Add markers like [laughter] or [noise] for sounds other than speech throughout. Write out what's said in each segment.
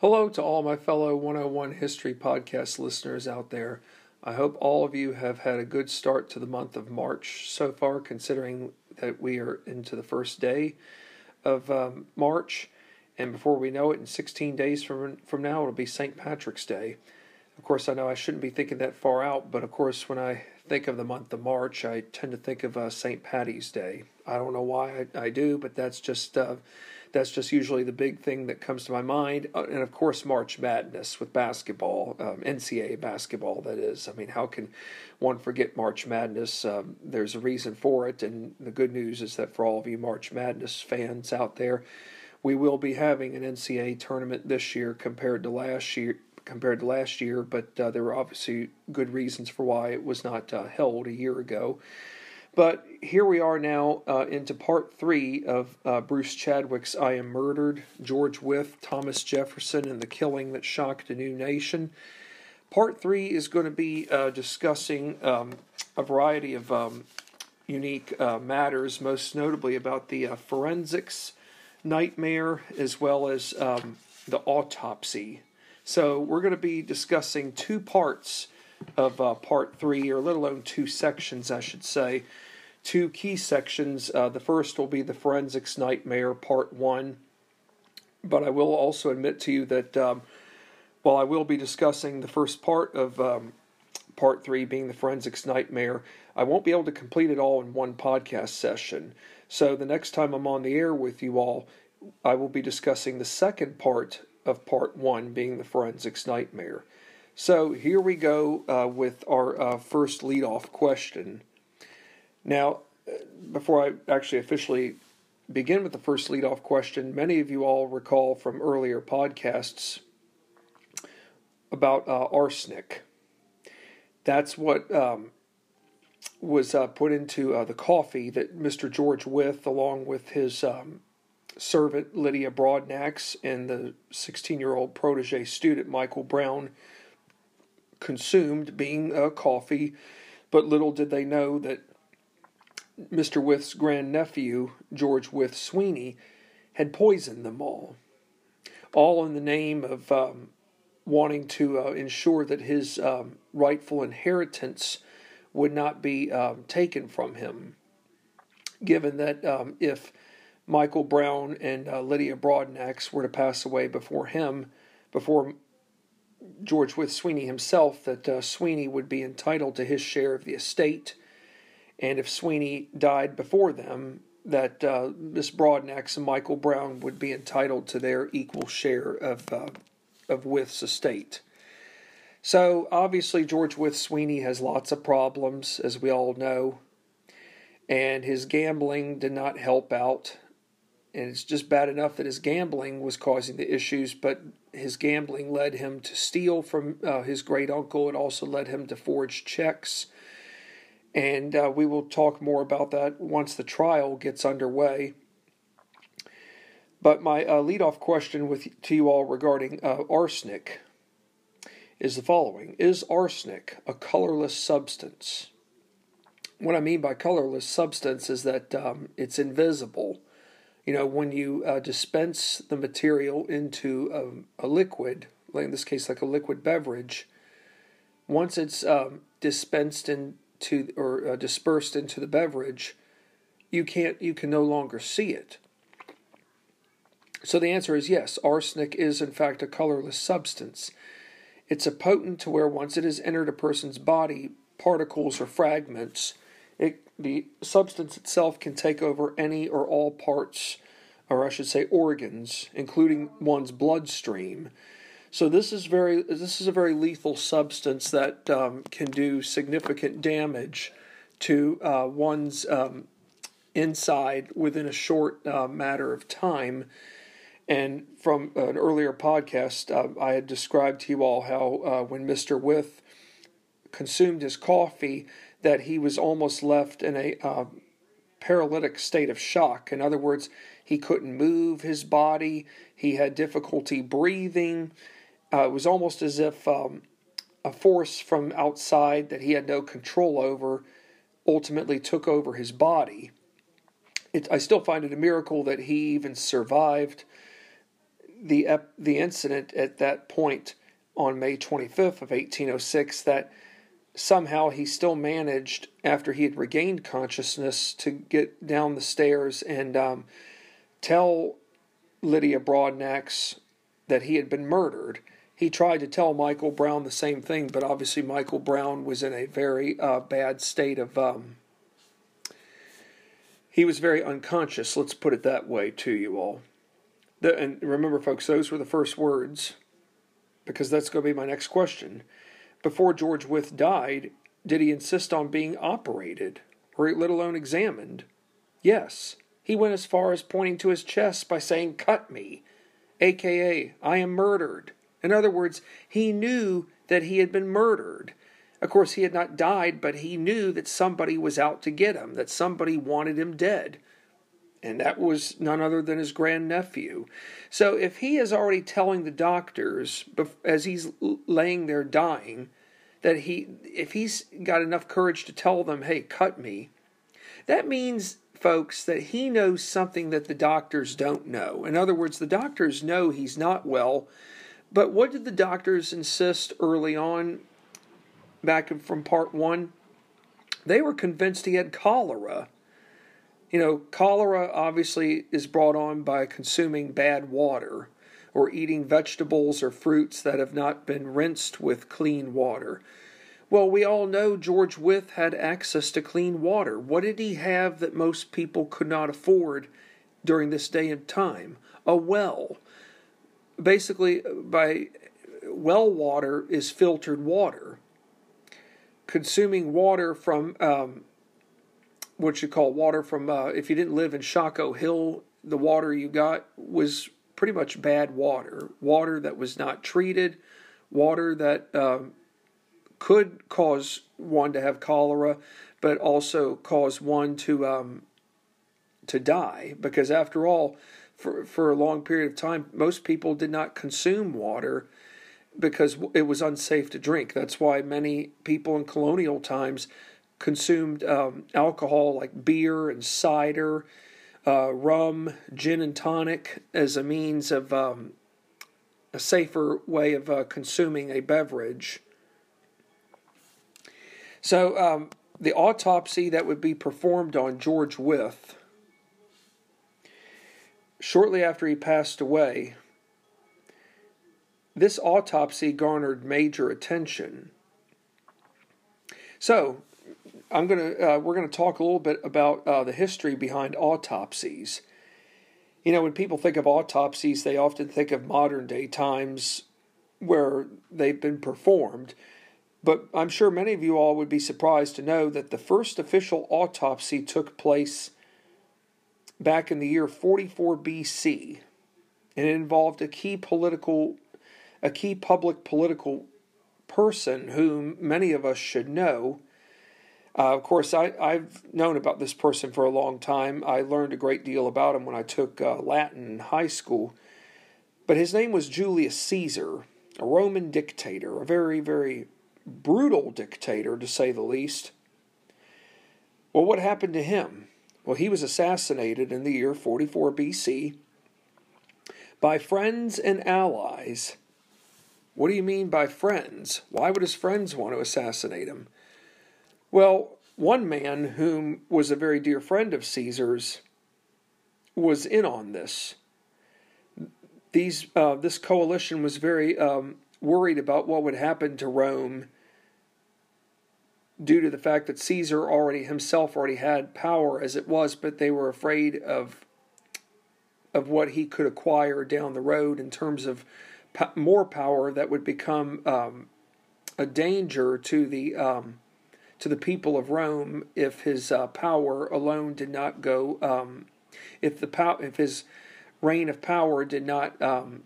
Hello to all my fellow 101 History Podcast listeners out there. I hope all of you have had a good start to the month of March so far, considering that we are into the first day of um, March. And before we know it, in 16 days from, from now, it'll be St. Patrick's Day. Of course, I know I shouldn't be thinking that far out, but of course, when I think of the month of March, I tend to think of uh, St. Patty's Day. I don't know why I, I do, but that's just. Uh, that's just usually the big thing that comes to my mind. Uh, and of course, March Madness with basketball, um, NCAA basketball, that is. I mean, how can one forget March Madness? Um, there's a reason for it. And the good news is that for all of you March Madness fans out there, we will be having an NCAA tournament this year compared to last year. Compared to last year, but uh, there were obviously good reasons for why it was not uh, held a year ago. But here we are now uh, into part three of uh, Bruce Chadwick's I Am Murdered, George Wythe, Thomas Jefferson, and the Killing That Shocked a New Nation. Part three is going to be uh, discussing um, a variety of um, unique uh, matters, most notably about the uh, forensics nightmare as well as um, the autopsy. So, we're going to be discussing two parts of uh, part three, or let alone two sections, I should say. Two key sections. Uh, the first will be the forensics nightmare, part one. But I will also admit to you that um, while I will be discussing the first part of um, part three, being the forensics nightmare, I won't be able to complete it all in one podcast session. So the next time I'm on the air with you all, I will be discussing the second part of part one, being the forensics nightmare. So here we go uh, with our uh, first lead-off question. Now, uh, before I actually officially begin with the first lead-off question, many of you all recall from earlier podcasts about uh, arsenic. That's what um, was uh, put into uh, the coffee that Mr. George Wythe, along with his um, servant Lydia Broadnax and the 16-year-old protege student Michael Brown, consumed being coffee, but little did they know that Mr. Wythe's grandnephew, George Wythe Sweeney, had poisoned them all. All in the name of um, wanting to uh, ensure that his um, rightful inheritance would not be um, taken from him. Given that um, if Michael Brown and uh, Lydia Broadnax were to pass away before him, before George Wythe Sweeney himself that uh, Sweeney would be entitled to his share of the estate, and if Sweeney died before them, that uh, Miss Broadnax and Michael Brown would be entitled to their equal share of uh, of Wythe's estate. So obviously, George Wythe Sweeney has lots of problems, as we all know, and his gambling did not help out and it's just bad enough that his gambling was causing the issues, but his gambling led him to steal from uh, his great uncle. It also led him to forge checks. And uh, we will talk more about that once the trial gets underway. But my uh, leadoff question with to you all regarding uh, arsenic is the following: Is arsenic a colorless substance? What I mean by colorless substance is that um, it's invisible you know, when you uh, dispense the material into a, a, liquid, like in this case, like a liquid beverage, once it's um, dispensed into or uh, dispersed into the beverage, you can't, you can no longer see it. So the answer is yes. Arsenic is in fact a colorless substance. It's a potent to where once it has entered a person's body, particles or fragments it, the substance itself can take over any or all parts, or I should say organs, including one's bloodstream. So this is very this is a very lethal substance that um, can do significant damage to uh, one's um, inside within a short uh, matter of time. And from an earlier podcast, uh, I had described to you all how uh, when Mr. Wythe consumed his coffee, that he was almost left in a uh, paralytic state of shock. In other words, he couldn't move his body, he had difficulty breathing. Uh, it was almost as if um, a force from outside that he had no control over ultimately took over his body. It, I still find it a miracle that he even survived the the incident at that point on May 25th of 1806 that somehow he still managed after he had regained consciousness to get down the stairs and um, tell Lydia Broadnax that he had been murdered. He tried to tell Michael Brown the same thing, but obviously Michael Brown was in a very uh, bad state of. Um, he was very unconscious. Let's put it that way to you all. The, and remember, folks, those were the first words, because that's going to be my next question. Before George Wythe died, did he insist on being operated, or let alone examined? Yes. He went as far as pointing to his chest by saying, Cut me, aka, I am murdered. In other words, he knew that he had been murdered. Of course, he had not died, but he knew that somebody was out to get him, that somebody wanted him dead and that was none other than his grandnephew. So if he is already telling the doctors as he's laying there dying that he if he's got enough courage to tell them, "Hey, cut me." That means folks that he knows something that the doctors don't know. In other words, the doctors know he's not well, but what did the doctors insist early on back from part 1? They were convinced he had cholera you know, cholera obviously is brought on by consuming bad water or eating vegetables or fruits that have not been rinsed with clean water. Well, we all know George Wythe had access to clean water. What did he have that most people could not afford during this day and time? A well. Basically, by well water is filtered water. Consuming water from um, what you call water from uh, if you didn't live in Shockoe Hill, the water you got was pretty much bad water, water that was not treated, water that um, could cause one to have cholera, but also cause one to um, to die. Because after all, for for a long period of time, most people did not consume water because it was unsafe to drink. That's why many people in colonial times consumed um, alcohol like beer and cider, uh, rum, gin and tonic as a means of um, a safer way of uh, consuming a beverage. So, um, the autopsy that would be performed on George Wythe shortly after he passed away, this autopsy garnered major attention. So, I'm gonna uh, we're gonna talk a little bit about uh, the history behind autopsies. You know, when people think of autopsies, they often think of modern day times where they've been performed. But I'm sure many of you all would be surprised to know that the first official autopsy took place back in the year 44 BC, and it involved a key political, a key public political person whom many of us should know uh, of course, I, I've known about this person for a long time. I learned a great deal about him when I took uh, Latin in high school. But his name was Julius Caesar, a Roman dictator, a very, very brutal dictator, to say the least. Well, what happened to him? Well, he was assassinated in the year 44 BC by friends and allies. What do you mean by friends? Why would his friends want to assassinate him? Well, one man whom was a very dear friend of Caesar's was in on this. These uh, this coalition was very um, worried about what would happen to Rome due to the fact that Caesar already himself already had power as it was, but they were afraid of of what he could acquire down the road in terms of more power that would become um, a danger to the um, to the people of Rome if his uh, power alone did not go, um, if the pow- if his reign of power did not um,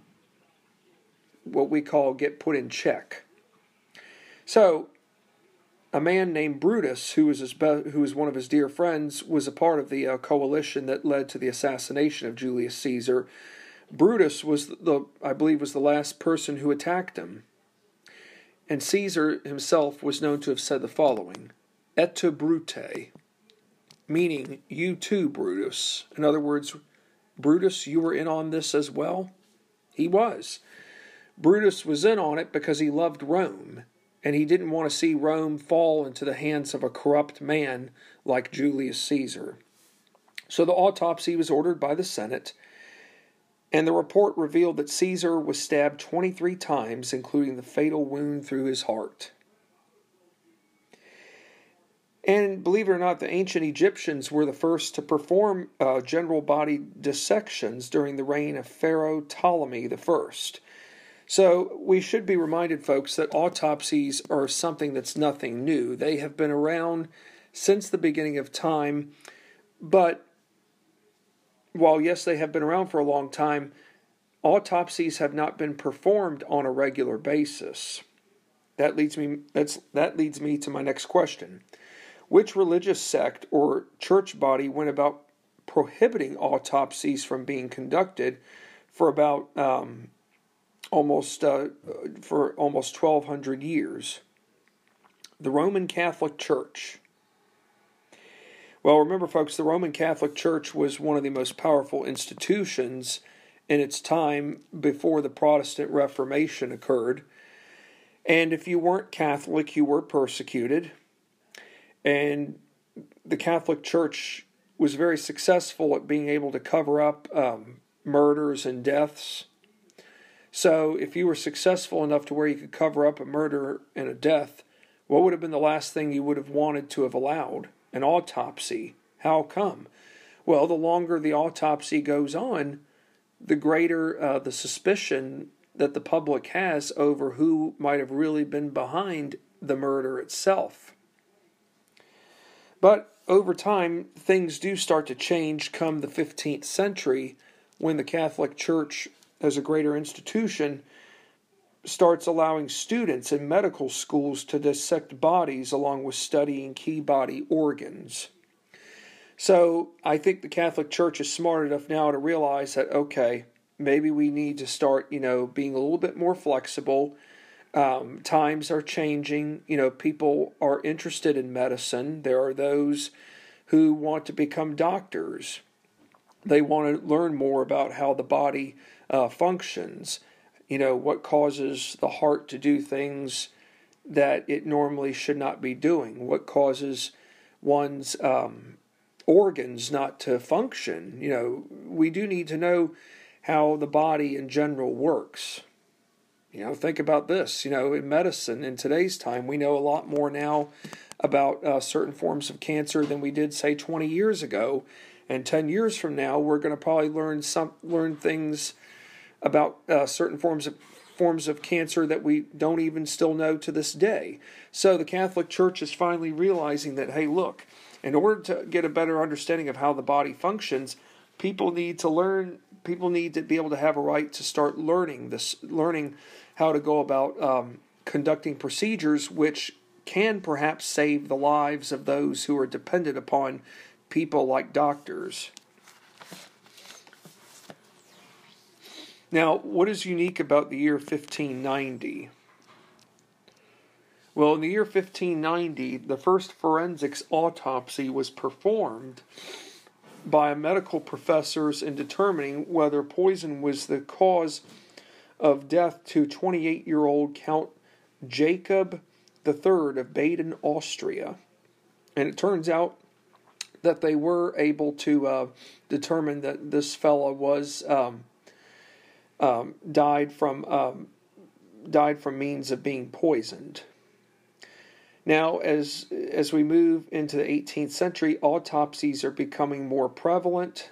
what we call get put in check. So, a man named Brutus, who was his be- who was one of his dear friends, was a part of the uh, coalition that led to the assassination of Julius Caesar. Brutus was the, I believe, was the last person who attacked him. And Caesar himself was known to have said the following Et tu, Brute, meaning you too, Brutus. In other words, Brutus, you were in on this as well. He was. Brutus was in on it because he loved Rome, and he didn't want to see Rome fall into the hands of a corrupt man like Julius Caesar. So the autopsy was ordered by the Senate, and the report revealed that Caesar was stabbed 23 times, including the fatal wound through his heart. And believe it or not, the ancient Egyptians were the first to perform uh, general body dissections during the reign of Pharaoh Ptolemy I. So we should be reminded, folks, that autopsies are something that's nothing new. They have been around since the beginning of time, but while yes, they have been around for a long time, autopsies have not been performed on a regular basis. That leads me that's that leads me to my next question. Which religious sect or church body went about prohibiting autopsies from being conducted for about um, almost uh, for almost 1200 years? The Roman Catholic Church. Well, remember, folks, the Roman Catholic Church was one of the most powerful institutions in its time before the Protestant Reformation occurred. And if you weren't Catholic, you were persecuted. And the Catholic Church was very successful at being able to cover up um, murders and deaths. So, if you were successful enough to where you could cover up a murder and a death, what would have been the last thing you would have wanted to have allowed? An autopsy. How come? Well, the longer the autopsy goes on, the greater uh, the suspicion that the public has over who might have really been behind the murder itself. But over time, things do start to change come the 15th century when the Catholic Church, as a greater institution, starts allowing students in medical schools to dissect bodies along with studying key body organs. So I think the Catholic Church is smart enough now to realize that, okay, maybe we need to start, you know, being a little bit more flexible um, times are changing. You know, people are interested in medicine. There are those who want to become doctors. They want to learn more about how the body uh, functions. You know, what causes the heart to do things that it normally should not be doing. What causes one's um, organs not to function. You know, we do need to know how the body in general works. You know, think about this. You know, in medicine in today's time, we know a lot more now about uh, certain forms of cancer than we did, say, 20 years ago. And 10 years from now, we're going to probably learn some learn things about uh, certain forms of forms of cancer that we don't even still know to this day. So the Catholic Church is finally realizing that, hey, look, in order to get a better understanding of how the body functions, people need to learn. People need to be able to have a right to start learning this, learning how to go about um, conducting procedures which can perhaps save the lives of those who are dependent upon people like doctors. Now, what is unique about the year 1590? Well, in the year 1590, the first forensics autopsy was performed by medical professors in determining whether poison was the cause of death to 28 year old Count Jacob III of Baden, Austria. And it turns out that they were able to uh, determine that this fellow was um, um, died from um, died from means of being poisoned. Now, as as we move into the 18th century, autopsies are becoming more prevalent,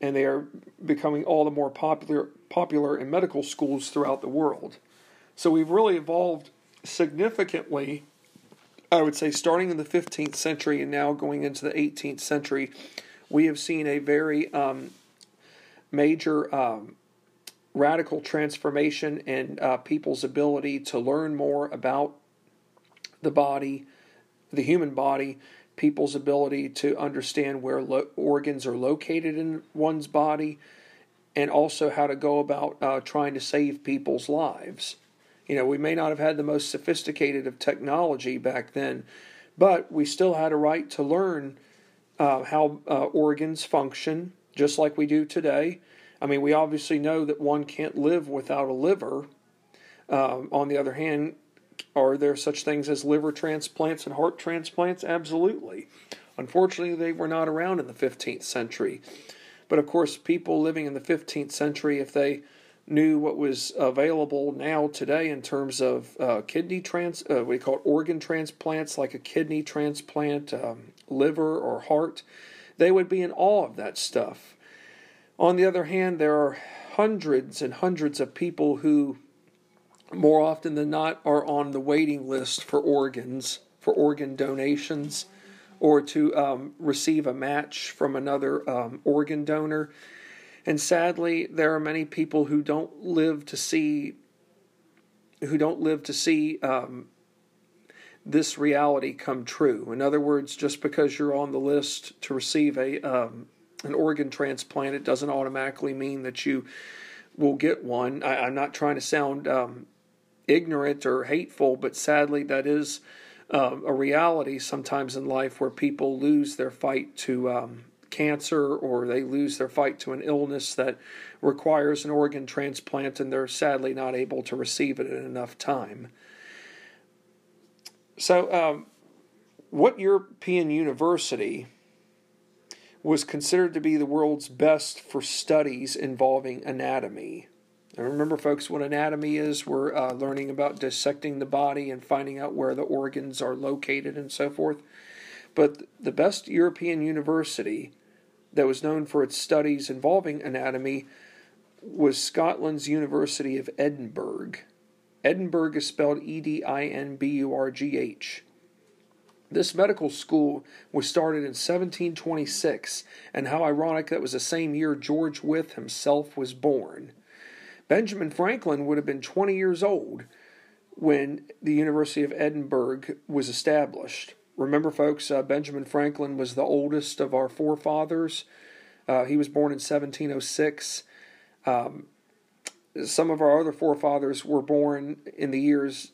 and they are becoming all the more popular popular in medical schools throughout the world. So we've really evolved significantly, I would say, starting in the 15th century and now going into the 18th century. We have seen a very um, major um, radical transformation in uh, people's ability to learn more about the body, the human body, people's ability to understand where lo- organs are located in one's body, and also how to go about uh, trying to save people's lives. You know, we may not have had the most sophisticated of technology back then, but we still had a right to learn uh, how uh, organs function, just like we do today. I mean, we obviously know that one can't live without a liver. Um, on the other hand, are there such things as liver transplants and heart transplants? Absolutely. Unfortunately, they were not around in the 15th century. But of course, people living in the 15th century, if they knew what was available now today in terms of uh, kidney trans, uh, we call it organ transplants, like a kidney transplant, um, liver or heart, they would be in awe of that stuff. On the other hand, there are hundreds and hundreds of people who, more often than not, are on the waiting list for organs, for organ donations, or to um, receive a match from another um, organ donor. And sadly, there are many people who don't live to see who don't live to see um, this reality come true. In other words, just because you're on the list to receive a um, an organ transplant, it doesn't automatically mean that you will get one. I, am not trying to sound um, ignorant or hateful, but sadly, that is uh, a reality sometimes in life where people lose their fight to um, cancer or they lose their fight to an illness that requires an organ transplant and they're sadly not able to receive it in enough time. So, um, what European university was considered to be the world's best for studies involving anatomy? And remember, folks, what anatomy is. We're uh, learning about dissecting the body and finding out where the organs are located and so forth. But the best European university that was known for its studies involving anatomy was Scotland's University of Edinburgh. Edinburgh is spelled E D I N B U R G H. This medical school was started in 1726, and how ironic that was the same year George Wythe himself was born. Benjamin Franklin would have been 20 years old when the University of Edinburgh was established. Remember, folks, uh, Benjamin Franklin was the oldest of our forefathers. Uh, he was born in 1706. Um, some of our other forefathers were born in the years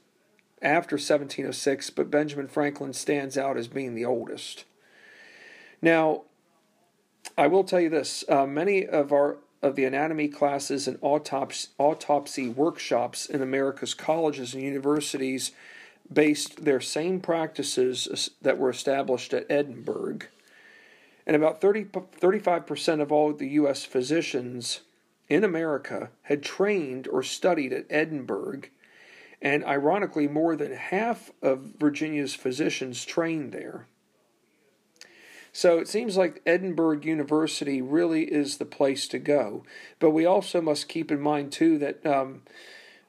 after 1706, but Benjamin Franklin stands out as being the oldest. Now, I will tell you this: uh, many of our of the anatomy classes and autopsy, autopsy workshops in America's colleges and universities based their same practices that were established at Edinburgh. And about 30, 35% of all the U.S. physicians in America had trained or studied at Edinburgh. And ironically, more than half of Virginia's physicians trained there. So it seems like Edinburgh University really is the place to go. But we also must keep in mind, too, that um,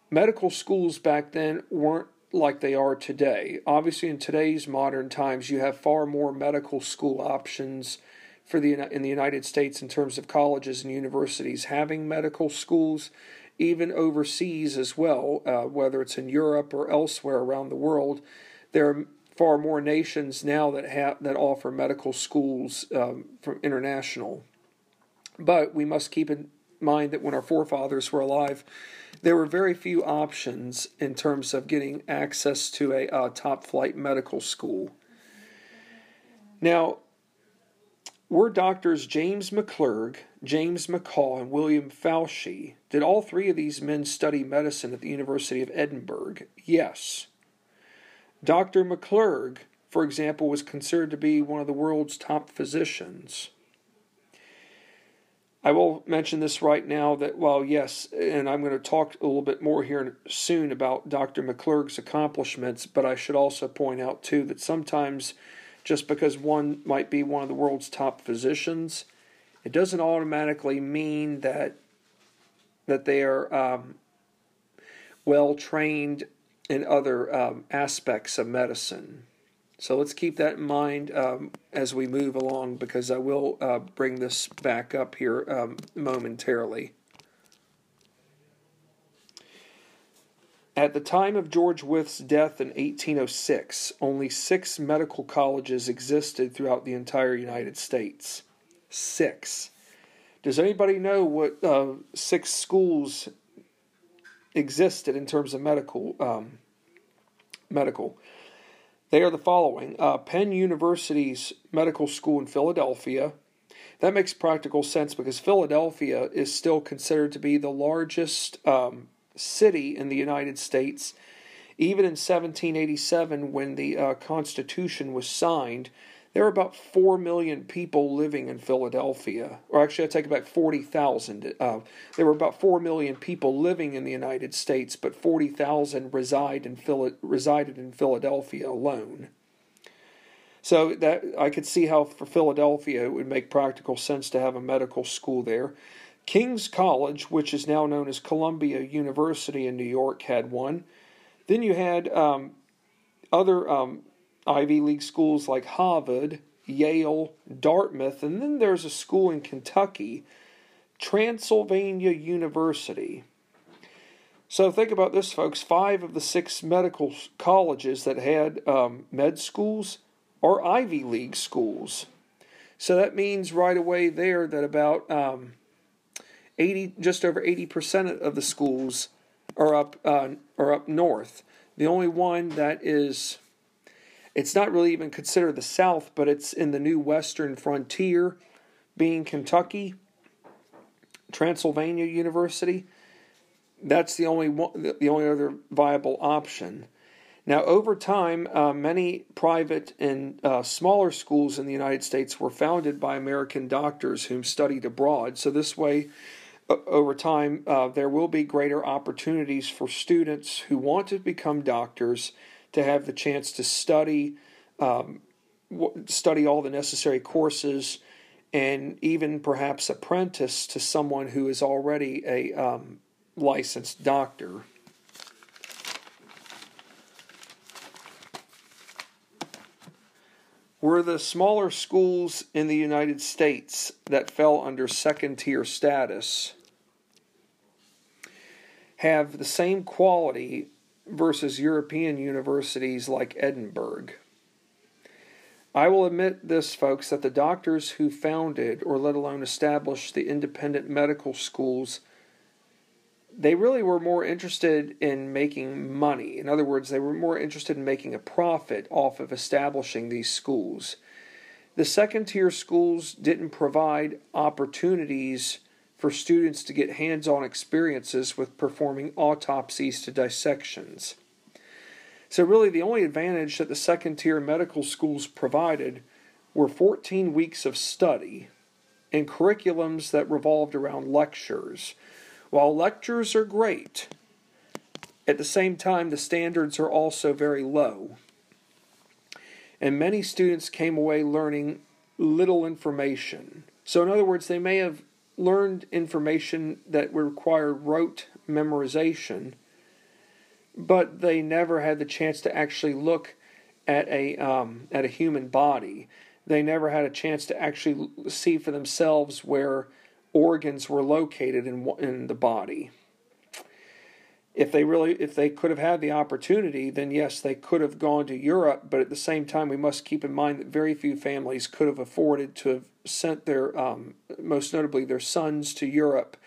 medical schools back then weren't like they are today. Obviously, in today's modern times, you have far more medical school options for the in the United States in terms of colleges and universities having medical schools, even overseas as well, uh, whether it's in Europe or elsewhere around the world. There are far more nations now that have that offer medical schools um, from international. But we must keep in mind that when our forefathers were alive, there were very few options in terms of getting access to a uh, top flight medical school. Now, were doctors James McClurg, James McCaw, and William Foushee, did all three of these men study medicine at the University of Edinburgh? Yes. Dr. McClurg, for example, was considered to be one of the world's top physicians. I will mention this right now that while yes, and I'm going to talk a little bit more here soon about Dr. McClurg's accomplishments, but I should also point out too that sometimes just because one might be one of the world's top physicians, it doesn't automatically mean that that they are um, well trained in other um, aspects of medicine. So let's keep that in mind um, as we move along because I will uh, bring this back up here um, momentarily. At the time of George Wythe's death in 1806, only six medical colleges existed throughout the entire United States. Six. Does anybody know what uh, six schools existed in terms of medical? Um, medical. They are the following uh, Penn University's Medical School in Philadelphia, That makes practical sense because Philadelphia is still considered to be the largest um, city in the United States. Even in 1787, when the uh, Constitution was signed, there were about 4 million people living in Philadelphia. Or actually, I take it back 40,000. Uh, there were about 4 million people living in the United States, but 40,000 reside in Phila- resided in Philadelphia alone. So that I could see how for Philadelphia it would make practical sense to have a medical school there. King's College, which is now known as Columbia University in New York, had one. Then you had um, other um, Ivy League schools like Harvard, Yale, Dartmouth, and then there's a school in Kentucky, Transylvania University. So think about this, folks. Five of the six medical colleges that had um, med schools are Ivy League schools. So that means right away there that about um, 80, just over 80% of the schools are up, uh, are up north. The only one that is, it's not really even considered the South, but it's in the new western frontier, being Kentucky, Transylvania University. That's the only one, the only other viable option. Now, over time, uh, many private and uh, smaller schools in the United States were founded by American doctors whom studied abroad. So, this way, over time, uh, there will be greater opportunities for students who want to become doctors to have the chance to study, um, study all the necessary courses, and even perhaps apprentice to someone who is already a um, licensed doctor. Were the smaller schools in the United States that fell under second tier status have the same quality versus European universities like Edinburgh. I will admit this, folks, that the doctors who founded or let alone established the independent medical schools, they really were more interested in making money. In other words, they were more interested in making a profit off of establishing these schools. The second tier schools didn't provide opportunities for students to get hands on experiences with performing autopsies to dissections. So, really, the only advantage that the second tier medical schools provided were 14 weeks of study and curriculums that revolved around lectures. While lectures are great, at the same time, the standards are also very low. And many students came away learning little information. So, in other words, they may have learned information that required rote memorization, but they never had the chance to actually look at a um, at a human body. They never had a chance to actually see for themselves where organs were located in in the body if they really if they could have had the opportunity then yes they could have gone to Europe. But at the same time we must keep in mind that very few families could have afforded to have sent their um, most notably their sons to Europe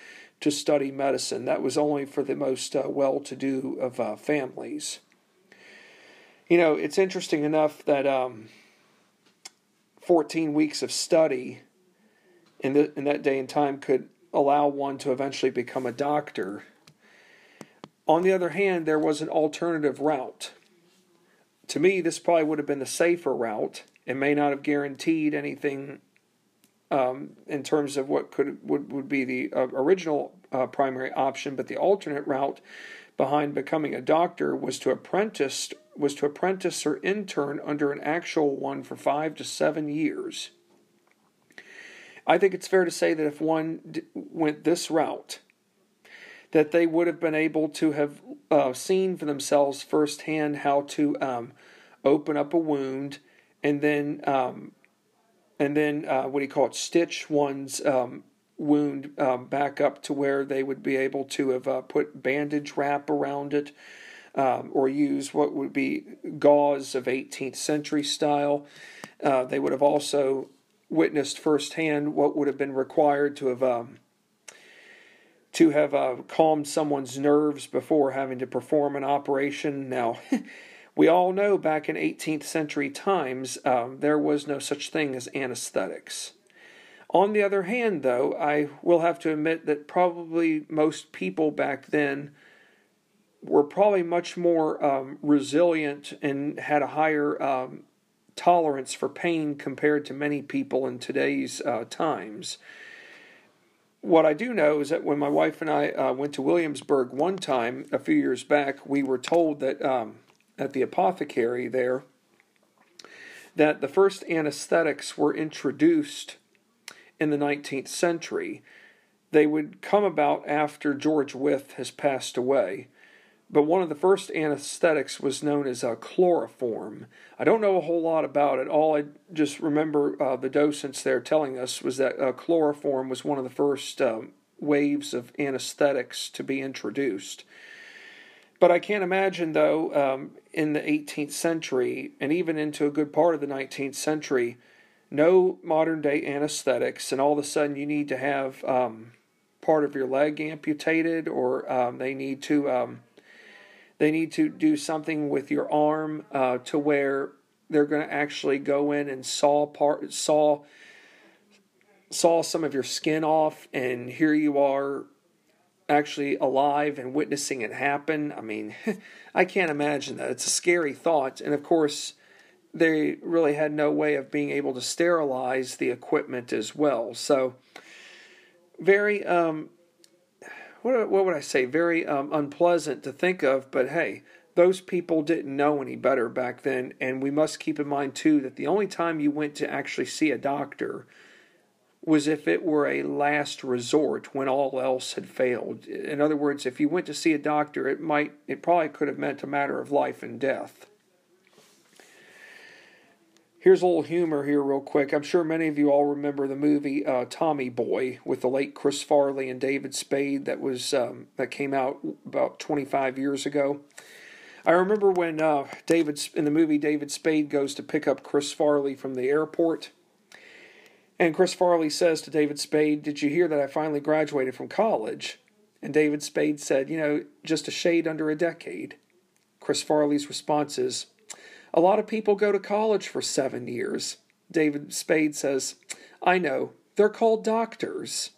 to study medicine. That was only for the most uh, well-to-do of uh, families. You know it's interesting enough that um, 14 weeks of study in, the, in that day and time could allow one to eventually become a doctor on the other hand, there was an alternative route. To me, this probably would have been the safer route. It may not have guaranteed anything um, in terms of what could would, would be the uh, original uh, primary option, but the alternate route behind becoming a doctor was to apprentice was to apprentice or intern under an actual one for five to seven years. I think it's fair to say that if one d- went this route, that they would have been able to have uh, seen for themselves firsthand how to um, open up a wound and then um, and then uh, what do you call it stitch one's um, wound um, back up to where they would be able to have uh, put bandage wrap around it um, or use what would be gauze of 18th century style. Uh, they would have also witnessed firsthand what would have been required to have um, to have uh, calmed someone's nerves before having to perform an operation. Now, [laughs] we all know back in 18th century times, um, there was no such thing as anesthetics. On the other hand, though, I will have to admit that probably most people back then were probably much more um, resilient and had a higher um, tolerance for pain compared to many people in today's uh, times. What I do know is that when my wife and I uh, went to Williamsburg one time a few years back, we were told that um, at the apothecary there that the first anesthetics were introduced in the 19th century. They would come about after George Wythe has passed away. But one of the first anesthetics was known as a chloroform. I don't know a whole lot about it. All I just remember uh, the docents there telling us was that uh, chloroform was one of the first um, waves of anesthetics to be introduced. But I can't imagine, though, um, in the 18th century and even into a good part of the 19th century, no modern day anesthetics, and all of a sudden you need to have um, part of your leg amputated, or um, they need to um, they need to do something with your arm uh, to where they're going to actually go in and saw part saw saw some of your skin off, and here you are actually alive and witnessing it happen. I mean, [laughs] I can't imagine that. It's a scary thought, and of course they really had no way of being able to sterilize the equipment as well. So, very, um, what, what would I say? Very um, unpleasant to think of, but hey, those people didn't know any better back then. And we must keep in mind, too, that the only time you went to actually see a doctor was if it were a last resort when all else had failed. In other words, if you went to see a doctor, it might, it probably could have meant a matter of life and death. Here's a little humor here, real quick. I'm sure many of you all remember the movie uh, Tommy Boy with the late Chris Farley and David Spade that was um, that came out about 25 years ago. I remember when uh, David in the movie David Spade goes to pick up Chris Farley from the airport, and Chris Farley says to David Spade, "Did you hear that I finally graduated from college?" And David Spade said, "You know, just a shade under a decade." Chris Farley's response is, a lot of people go to college for seven years. David Spade says, I know, they're called doctors.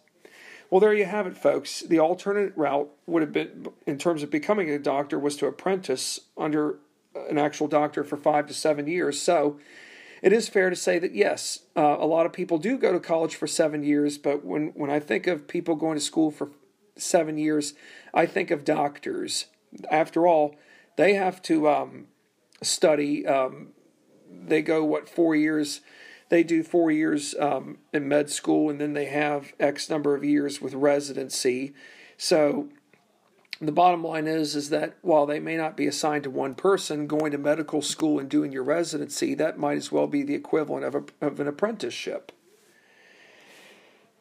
Well, there you have it, folks. The alternate route would have been, in terms of becoming a doctor, was to apprentice under an actual doctor for five to seven years. So it is fair to say that, yes, uh, a lot of people do go to college for seven years, but when, when I think of people going to school for seven years, I think of doctors. After all, they have to um, study. Um, they go what four years? They do four years um, in med school, and then they have X number of years with residency. So the bottom line is is that while they may not be assigned to one person, going to medical school and doing your residency, that might as well be the equivalent of, a, of an apprenticeship.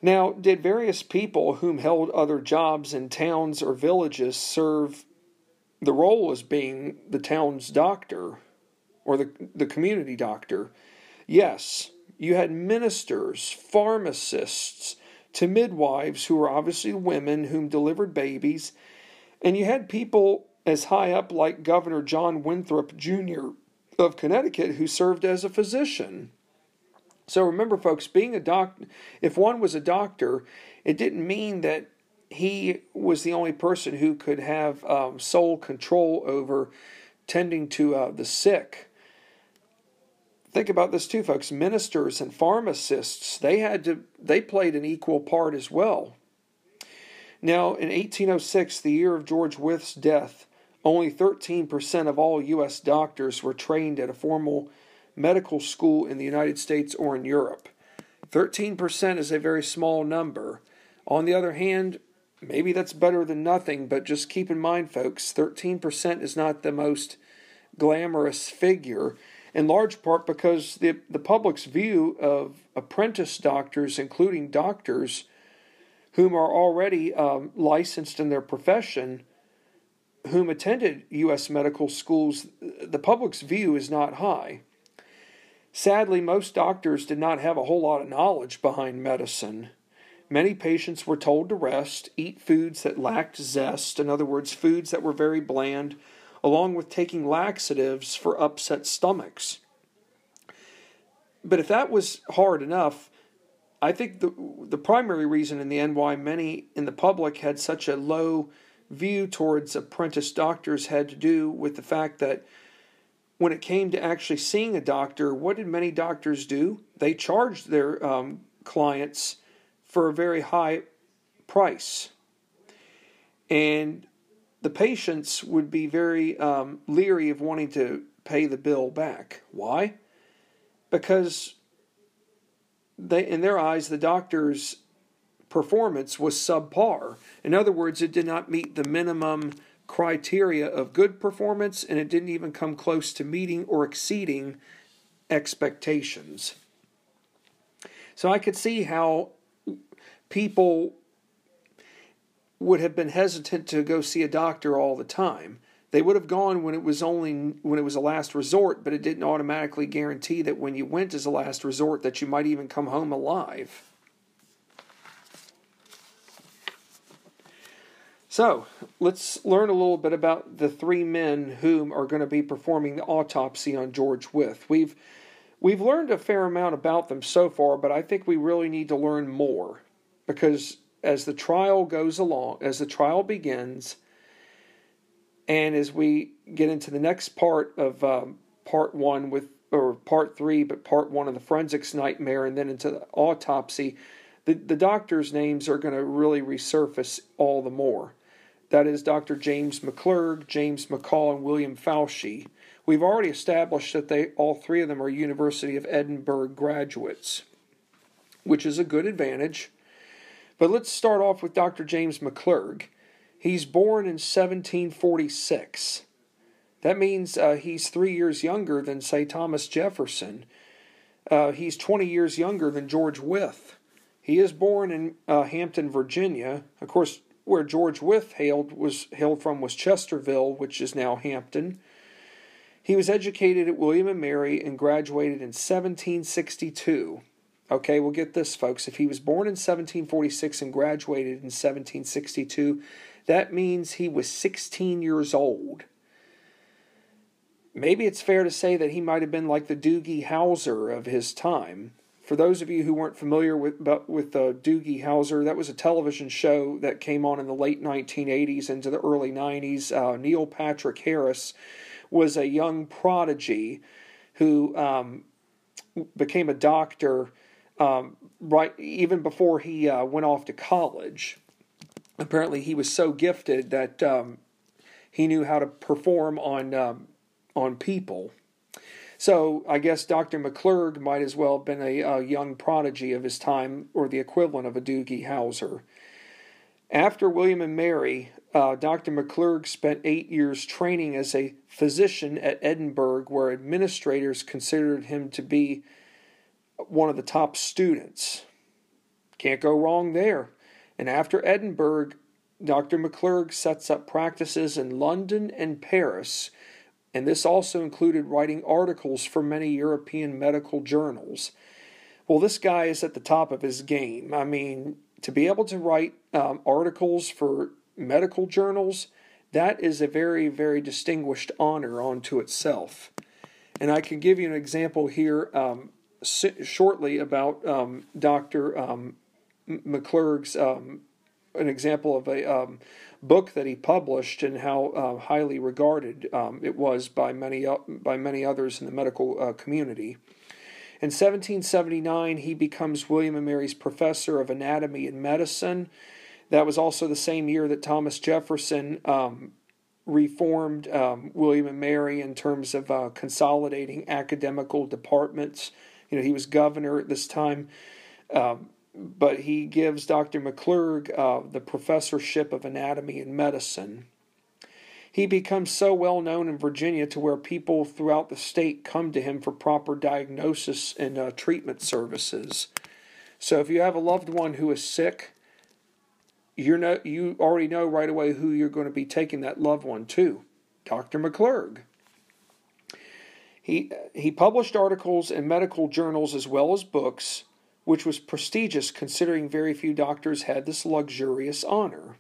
Now, did various people whom held other jobs in towns or villages serve the role as being the town's doctor or the, the community doctor. Yes, you had ministers, pharmacists, to midwives who were obviously women whom delivered babies, and you had people as high up like Governor John Winthrop Jr. of Connecticut who served as a physician. So remember, folks, being a doctor, if one was a doctor, it didn't mean that he was the only person who could have um, sole control over tending to uh, the sick. Think about this too, folks. Ministers and pharmacists, they had to they played an equal part as well. Now, in 1806, the year of George Wythe's death, only 13% of all U.S. doctors were trained at a formal medical school in the United States or in Europe. 13% is a very small number. On the other hand, maybe that's better than nothing, but just keep in mind, folks, 13% is not the most glamorous figure, in large part because the, the public's view of apprentice doctors, including doctors whom are already um, licensed in their profession, whom attended U.S. medical schools, the public's view is not high. Sadly, most doctors did not have a whole lot of knowledge behind medicine. Many patients were told to rest, eat foods that lacked zest, in other words, foods that were very bland, along with taking laxatives for upset stomachs. But if that was hard enough, I think the the primary reason in the end why many in the public had such a low view towards apprentice doctors had to do with the fact that when it came to actually seeing a doctor, what did many doctors do? They charged their um, clients for a very high price. And the patients would be very um, leery of wanting to pay the bill back. Why? Because they, in their eyes, the doctor's performance was subpar. In other words, it did not meet the minimum criteria of good performance, and it didn't even come close to meeting or exceeding expectations. So I could see how people would have been hesitant to go see a doctor all the time. They would have gone when it was only when it was a last resort, but it didn't automatically guarantee that when you went as a last resort that you might even come home alive. So, let's learn a little bit about the three men whom are going to be performing the autopsy on George Wythe. We've we've learned a fair amount about them so far, but I think we really need to learn more because as the trial goes along, as the trial begins, and as we get into the next part of um, part one with or part three, but part one of the forensics nightmare, and then into the autopsy, the the doctors' names are going to really resurface all the more. That is Dr. James McClurg, James McCaw, and William Foushee. We've already established that they all three of them are University of Edinburgh graduates, which is a good advantage but let's start off with Dr. James McClurg. He's born in 1746. That means uh, he's three years younger than, say, Thomas Jefferson. Uh, he's 20 years younger than George Wythe. He is born in uh, Hampton, Virginia. Of course, where George Wythe hailed was hailed from was Chesterville, which is now Hampton. He was educated at William and Mary and graduated in 1762. Okay, we'll get this, folks. If he was born in 1746 and graduated in 1762, that means he was 16 years old. Maybe it's fair to say that he might have been like the Doogie Howser of his time. For those of you who weren't familiar with with uh, Doogie Howser, that was a television show that came on in the late 1980s into the early 90s. Uh, Neil Patrick Harris was a young prodigy who um, became a doctor um, right even before he uh, went off to college. Apparently, he was so gifted that um, he knew how to perform on um, on people. So I guess Dr. McClurg might as well have been a, a, young prodigy of his time, or the equivalent of a Doogie Howser. After William and Mary, uh, Dr. McClurg spent eight years training as a physician at Edinburgh, where administrators considered him to be one of the top students. Can't go wrong there. And after Edinburgh, Dr. McClurg sets up practices in London and Paris, and this also included writing articles for many European medical journals. Well, this guy is at the top of his game. I mean, to be able to write um, articles for medical journals, that is a very, very distinguished honor unto itself. And I can give you an example here. Um, shortly about um, Dr. Um, McClurg's um, an example of a um, book that he published and how uh, highly regarded um, it was by many by many others in the medical uh, community. In 1779, he becomes William and Mary's professor of anatomy and medicine. That was also the same year that Thomas Jefferson reformed William and Mary in terms of uh, consolidating academical departments you know, he was governor at this time. Um, but he gives Dr. McClurg uh, the professorship of anatomy and medicine. He becomes so well known in Virginia to where people throughout the state come to him for proper diagnosis and uh, treatment services. So if you have a loved one who is sick, you know you already know right away who you're going to be taking that loved one to, Dr. McClurg. He, he published articles in medical journals as well as books, which was prestigious considering very few doctors had this luxurious honor.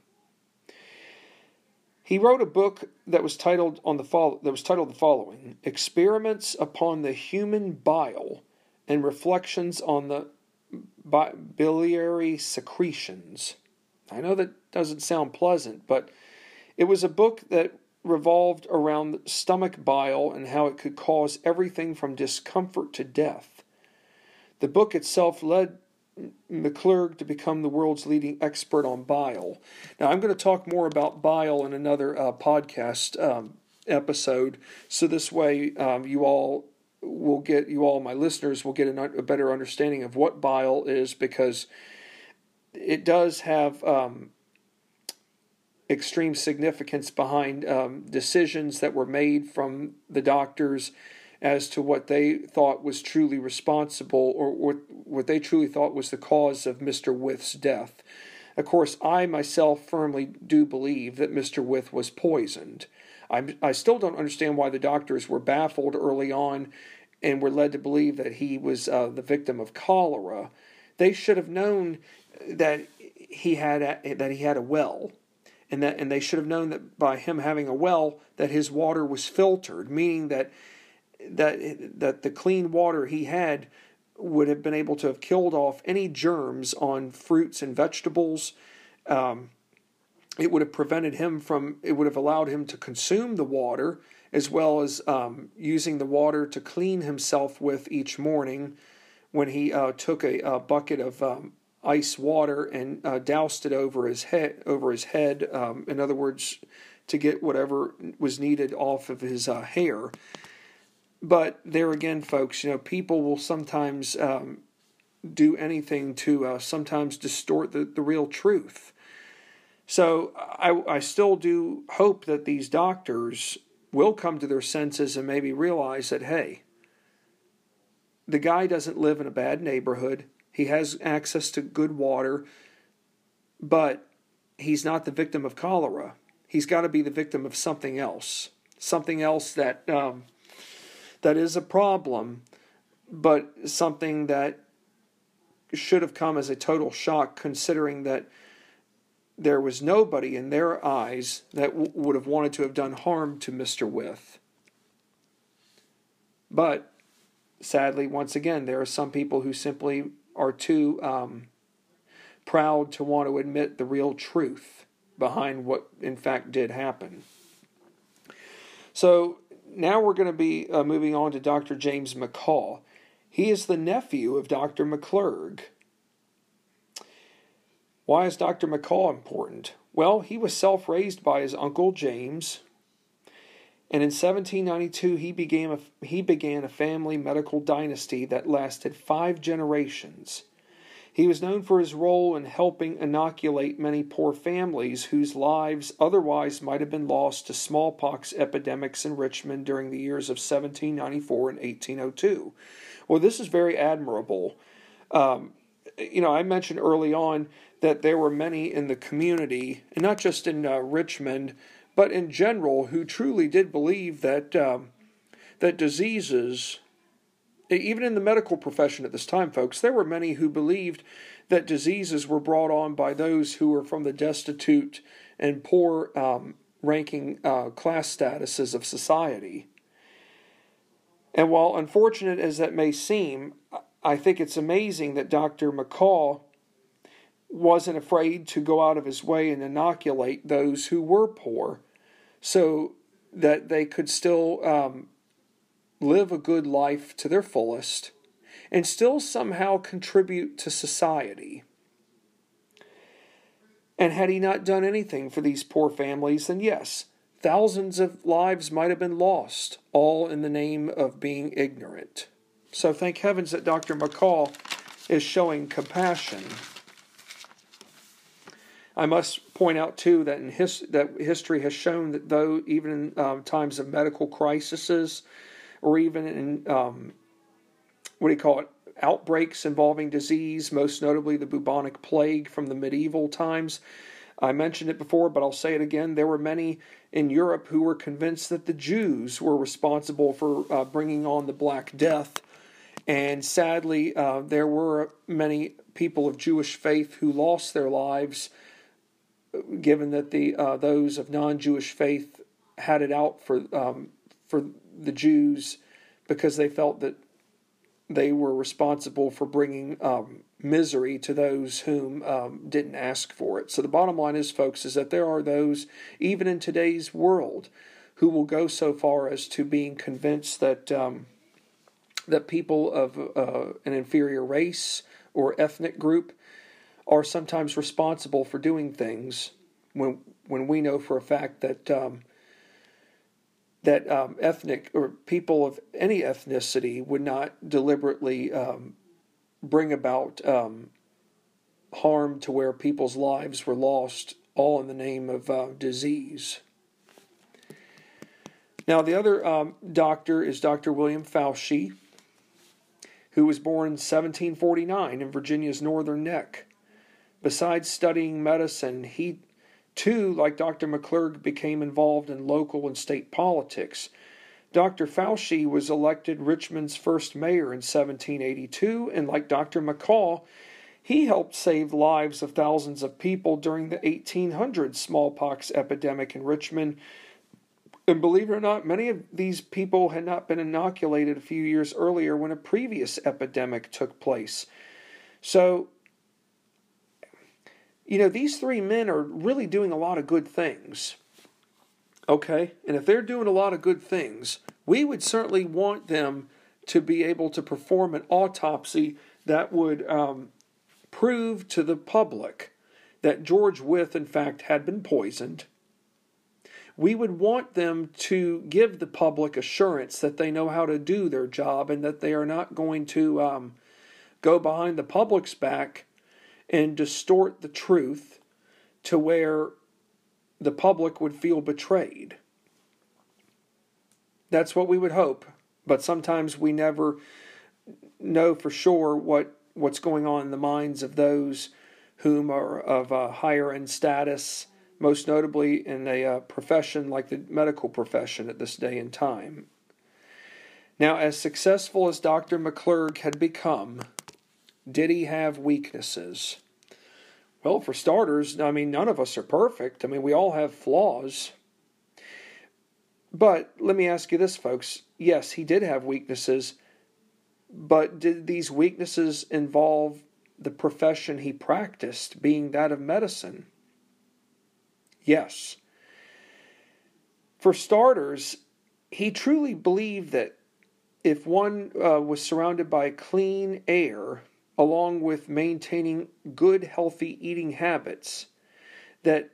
He wrote a book that was titled on the fo- that was titled the following: Experiments upon the Human Bile and Reflections on the biliary secretions. I know that doesn't sound pleasant, but it was a book that revolved around stomach bile and how it could cause everything from discomfort to death. The book itself led McClurg to become the world's leading expert on bile. Now, I'm going to talk more about bile in another uh, podcast um, episode, so this way um, you all will get, you all, my listeners, will get a, better understanding of what bile is because it does have um, extreme significance behind um, decisions that were made from the doctors as to what they thought was truly responsible or what, what they truly thought was the cause of Mr. Wythe's death. Of course, I myself firmly do believe that Mr. Wythe was poisoned. I'm, I still don't understand why the doctors were baffled early on and were led to believe that he was uh, the victim of cholera. They should have known that he had a, that he had a well and that and they should have known that by him having a well that his water was filtered meaning that that that the clean water he had would have been able to have killed off any germs on fruits and vegetables. Um, it would have prevented him from it would have allowed him to consume the water as well as um, using the water to clean himself with each morning when he uh, took a, a, bucket of um, ice water and uh, doused it over his head. Over his head, um, in other words, to get whatever was needed off of his uh, hair. But there again, folks, you know, people will sometimes um, do anything to uh, sometimes distort the, the real truth. So I, I still do hope that these doctors will come to their senses and maybe realize that, hey, the guy doesn't live in a bad neighborhood. He has access to good water, but he's not the victim of cholera. He's got to be the victim of something else, something else that um, that is a problem, but something that should have come as a total shock, considering that there was nobody in their eyes that w- would have wanted to have done harm to Mr. Wythe. But sadly, once again, there are some people who simply are too um, proud to want to admit the real truth behind what in fact did happen. So now we're going to be uh, moving on to Dr. James McCaw. He is the nephew of Dr. McClurg. Why is Dr. McCaw important? Well, he was self raised by his uncle James, and in 1792, he began, a, he began a family medical dynasty that lasted five generations. He was known for his role in helping inoculate many poor families whose lives otherwise might have been lost to smallpox epidemics in Richmond during the years of 1794 and 1802. Well, this is very admirable. Um, you know, I mentioned early on that there were many in the community, and not just in uh, Richmond, but in general, who truly did believe that um, that diseases, even in the medical profession at this time, folks, there were many who believed that diseases were brought on by those who were from the destitute and poor um, ranking uh, class statuses of society. And while unfortunate as that may seem, I think it's amazing that Dr. McCaw wasn't afraid to go out of his way and inoculate those who were poor so that they could still um, live a good life to their fullest and still somehow contribute to society. And had he not done anything for these poor families, then yes, thousands of lives might have been lost, all in the name of being ignorant. So thank heavens that Dr. McCaw is showing compassion I must point out too that in his, that history has shown that though even in um, times of medical crises, or even in um, what do you call it outbreaks involving disease, most notably the bubonic plague from the medieval times. I mentioned it before, but I'll say it again. There were many in Europe who were convinced that the Jews were responsible for uh, bringing on the Black Death. And sadly, uh, there were many people of Jewish faith who lost their lives given that the uh, those of non-Jewish faith had it out for um, for the Jews because they felt that they were responsible for bringing um, misery to those whom um, didn't ask for it. So the bottom line is, folks, is that there are those, even in today's world, who will go so far as to being convinced that um, that people of uh, an inferior race or ethnic group are sometimes responsible for doing things when when we know for a fact that um, that um, ethnic or people of any ethnicity would not deliberately um, bring about um, harm to where people's lives were lost, all in the name of uh, disease. Now, the other um, doctor is Dr. William Foushee, who was born in 1749 in Virginia's Northern Neck. Besides studying medicine, he too, like Dr. McClurg, became involved in local and state politics. Dr. Foushee was elected Richmond's first mayor in 1782, and like Dr. McCaw, he helped save lives of thousands of people during the 1800 smallpox epidemic in Richmond. And believe it or not, many of these people had not been inoculated a few years earlier when a previous epidemic took place. So you know, these three men are really doing a lot of good things. Okay? And if they're doing a lot of good things, we would certainly want them to be able to perform an autopsy that would um, prove to the public that George Wythe, in fact, had been poisoned. We would want them to give the public assurance that they know how to do their job and that they are not going to um, go behind the public's back and distort the truth to where the public would feel betrayed. That's what we would hope, but sometimes we never know for sure what what's going on in the minds of those whom are of a higher end status, most notably in a uh, profession like the medical profession at this day and time. Now, as successful as Dr. McClurg had become, did he have weaknesses? Well, for starters, I mean, none of us are perfect. I mean, we all have flaws. But let me ask you this, folks. Yes, he did have weaknesses, but did these weaknesses involve the profession he practiced, being that of medicine? Yes. For starters, he truly believed that if one uh, was surrounded by clean air, along with maintaining good, healthy eating habits, that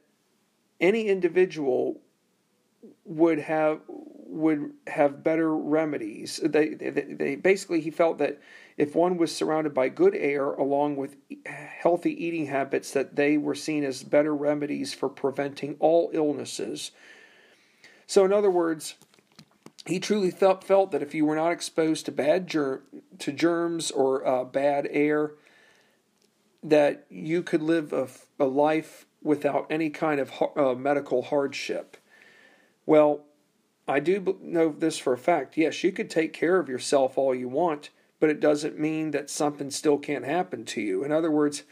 any individual would have would have better remedies. They, they, they, basically he felt that if one was surrounded by good air along with healthy eating habits, that they were seen as better remedies for preventing all illnesses. So, in other words, he truly felt, felt that if you were not exposed to bad germ, to germs or uh, bad air, that you could live a, a life without any kind of uh, medical hardship. Well, I do know this for a fact. Yes, you could take care of yourself all you want, but it doesn't mean that something still can't happen to you. In other words,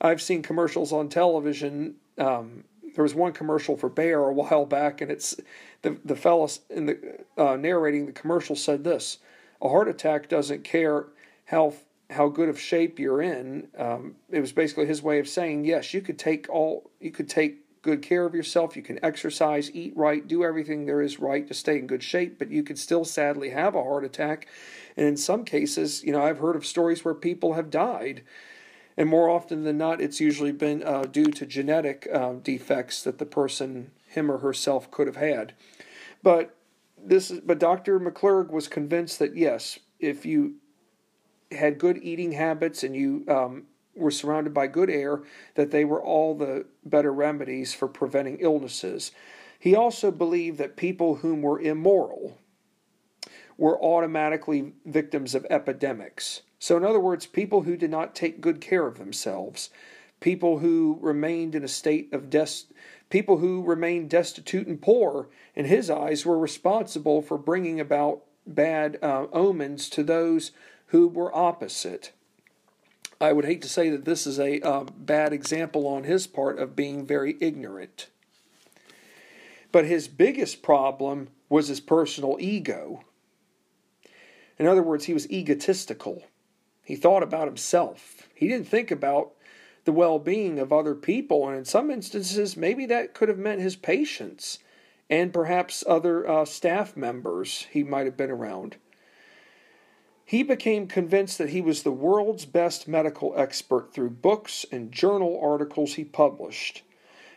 I've seen commercials on television. Um, there was one commercial for Bayer a while back, and it's the the fellow in the uh, narrating the commercial said this: a heart attack doesn't care how how good of shape you're in. Um, it was basically his way of saying, yes, you could take all you could take good care of yourself. You can exercise, eat right, do everything there is right to stay in good shape, but you could still sadly have a heart attack. And in some cases, you know, I've heard of stories where people have died. And more often than not, it's usually been uh, due to genetic uh, defects that the person, him or herself, could have had. But this is, but Dr. McClurg was convinced that yes, if you had good eating habits and you um, were surrounded by good air, that they were all the better remedies for preventing illnesses. He also believed that people whom were immoral were automatically victims of epidemics. So, in other words, people who did not take good care of themselves, people who remained in a state of des- people who remained destitute and poor, in his eyes, were responsible for bringing about bad uh, omens to those who were opposite. I would hate to say that this is a uh, bad example on his part of being very ignorant. But his biggest problem was his personal ego. In other words, he was egotistical. He thought about himself. He didn't think about the well being of other people. And in some instances, maybe that could have meant his patients and perhaps other uh, staff members he might have been around. He became convinced that he was the world's best medical expert through books and journal articles he published.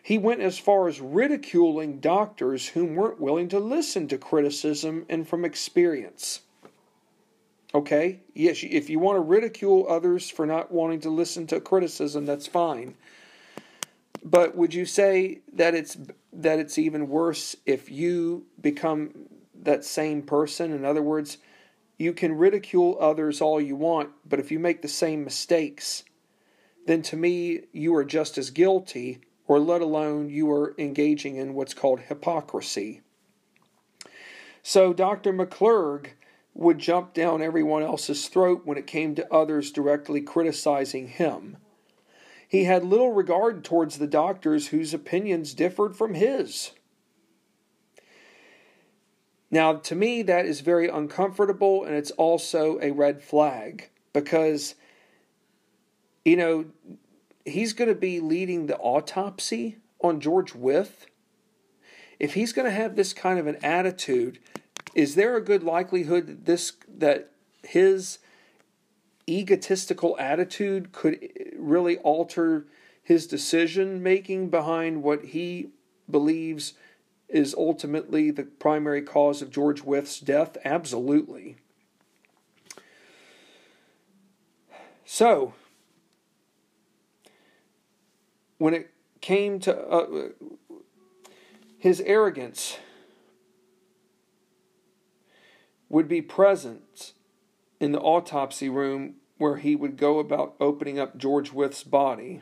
He went as far as ridiculing doctors who weren't willing to listen to criticism and from experience. Okay? Yes, if you want to ridicule others for not wanting to listen to criticism, that's fine. But would you say that it's that it's even worse if you become that same person? In other words, you can ridicule others all you want, but if you make the same mistakes, then to me you are just as guilty, or let alone you are engaging in what's called hypocrisy. So Dr. McClurg would jump down everyone else's throat when it came to others directly criticizing him. He had little regard towards the doctors whose opinions differed from his. Now, to me, that is very uncomfortable and it's also a red flag because, you know, he's going to be leading the autopsy on George Wythe. If he's going to have this kind of an attitude, is there a good likelihood that this that his egotistical attitude could really alter his decision making behind what he believes is ultimately the primary cause of George Wythe's death? Absolutely. So, when it came to uh, his arrogance, would be present in the autopsy room where he would go about opening up George Wythe's body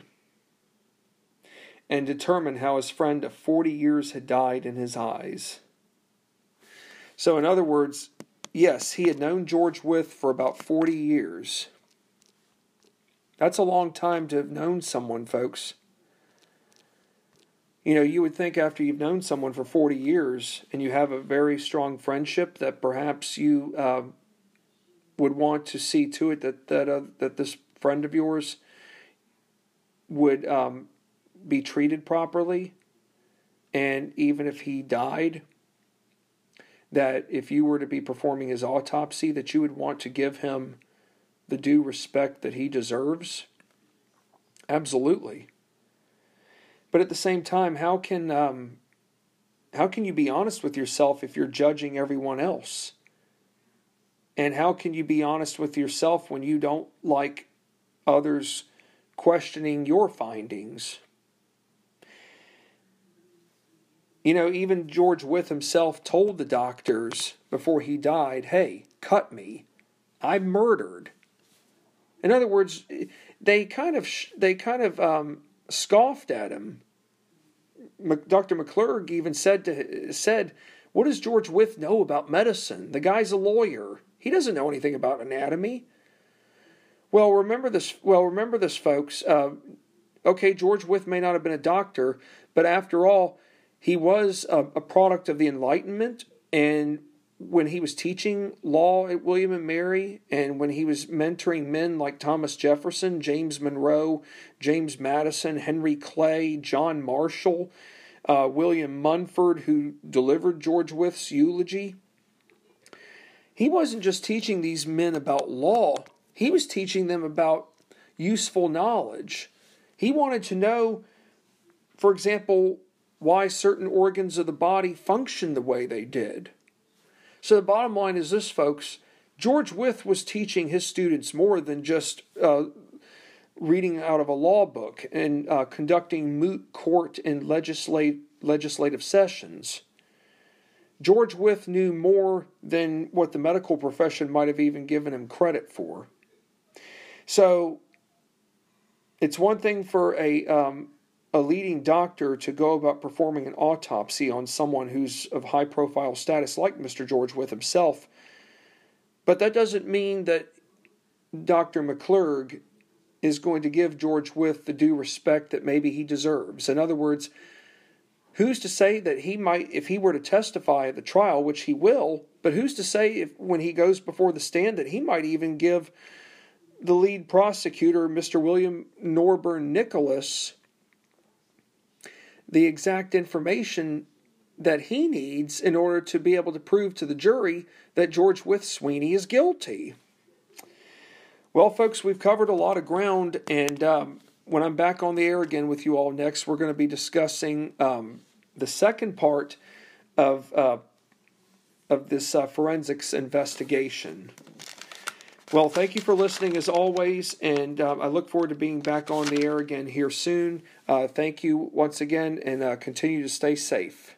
and determine how his friend of 40 years had died in his eyes. So, in other words, yes, he had known George Wythe for about 40 years. That's a long time to have known someone, folks. You know, you would think after you've known someone for 40 years and you have a very strong friendship that perhaps you uh, would want to see to it that that uh, that this friend of yours would um, be treated properly, and even if he died, that if you were to be performing his autopsy, that you would want to give him the due respect that he deserves. Absolutely. But at the same time, how can um, how can you be honest with yourself if you're judging everyone else? And how can you be honest with yourself when you don't like others questioning your findings? You know, even George Wythe himself told the doctors before he died, hey, cut me. I'm murdered. In other words, they kind of they kind of um, scoffed at him. Dr. McClurg even said to said, "What does George Wythe know about medicine? The guy's a lawyer. He doesn't know anything about anatomy." Well, remember this. Well, remember this, folks. Uh, okay, George Wythe may not have been a doctor, but after all, he was a, a product of the Enlightenment, and when he was teaching law at William and Mary and when he was mentoring men like Thomas Jefferson, James Monroe, James Madison, Henry Clay, John Marshall, uh, William Munford, who delivered George Wythe's eulogy, he wasn't just teaching these men about law, he was teaching them about useful knowledge. He wanted to know, for example, why certain organs of the body function the way they did so the bottom line is this, folks. George Wythe was teaching his students more than just uh, reading out of a law book and uh, conducting moot court and legislate, legislative sessions. George Wythe knew more than what the medical profession might have even given him credit for. So it's one thing for a um, a leading doctor to go about performing an autopsy on someone who's of high profile status, like Mr. George Wythe himself. But that doesn't mean that Dr. McClurg is going to give George Wythe the due respect that maybe he deserves. In other words, Who's to say that he might, if he were to testify at the trial, which he will, but who's to say if when he goes before the stand that he might even give the lead prosecutor, Mr. William Norborne Nicholas, the exact information that he needs in order to be able to prove to the jury that George Wythe Sweeney is guilty. Well, folks, we've covered a lot of ground, and um, when I'm back on the air again with you all next, we're going to be discussing um, the second part of uh, of this uh, forensics investigation. Well, thank you for listening as always, and um, I look forward to being back on the air again here soon. Uh, thank you once again, and uh, continue to stay safe.